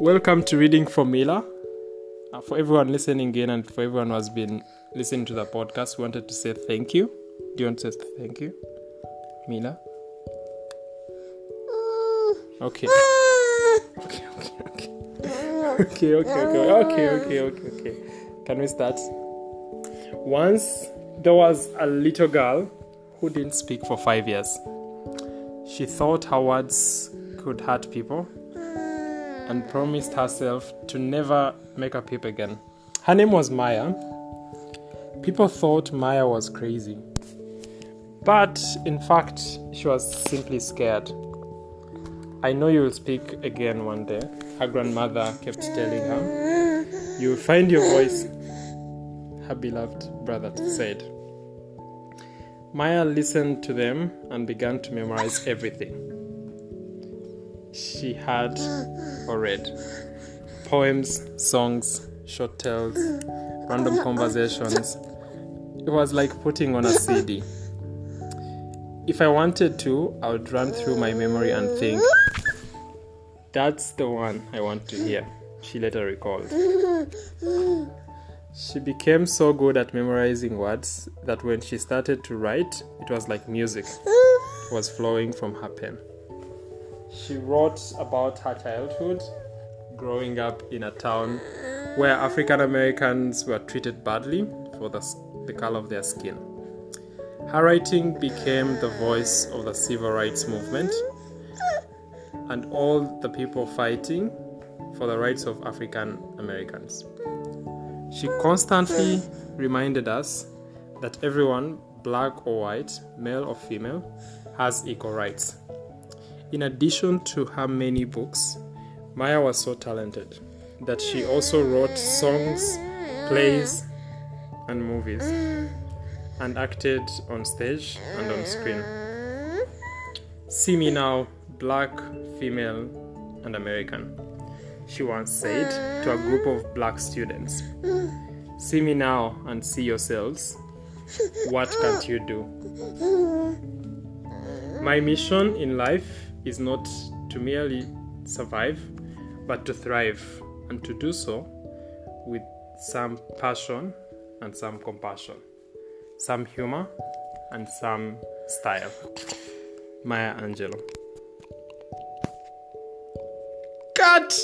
Welcome to Reading for Mila. Uh, for everyone listening in and for everyone who has been listening to the podcast, we wanted to say thank you. Do you want to say thank you? Mila? Okay. Okay, okay, okay. Okay, okay, okay, okay, okay, okay, okay. Can we start? Once there was a little girl who didn't speak for five years. She thought her words could hurt people and promised herself to never make a peep again. Her name was Maya. People thought Maya was crazy. But in fact, she was simply scared. I know you will speak again one day, her grandmother kept telling her. You will find your voice, her beloved brother said. Maya listened to them and began to memorize everything she had or read poems, songs, short tales, random conversations. It was like putting on a CD. If I wanted to, I would run through my memory and think, that's the one I want to hear, she later recalled. She became so good at memorizing words that when she started to write, it was like music was flowing from her pen. She wrote about her childhood, growing up in a town where African Americans were treated badly for the, the color of their skin. Her writing became the voice of the civil rights movement and all the people fighting for the rights of African Americans. She constantly reminded us that everyone, black or white, male or female, has equal rights. In addition to her many books, Maya was so talented that she also wrote songs, plays, and movies, and acted on stage and on screen. See me now, black, female, and American she once said to a group of black students. See me now and see yourselves. What can't you do? My mission in life is not to merely survive, but to thrive, and to do so with some passion and some compassion, some humor and some style. Maya Angelou. Cut!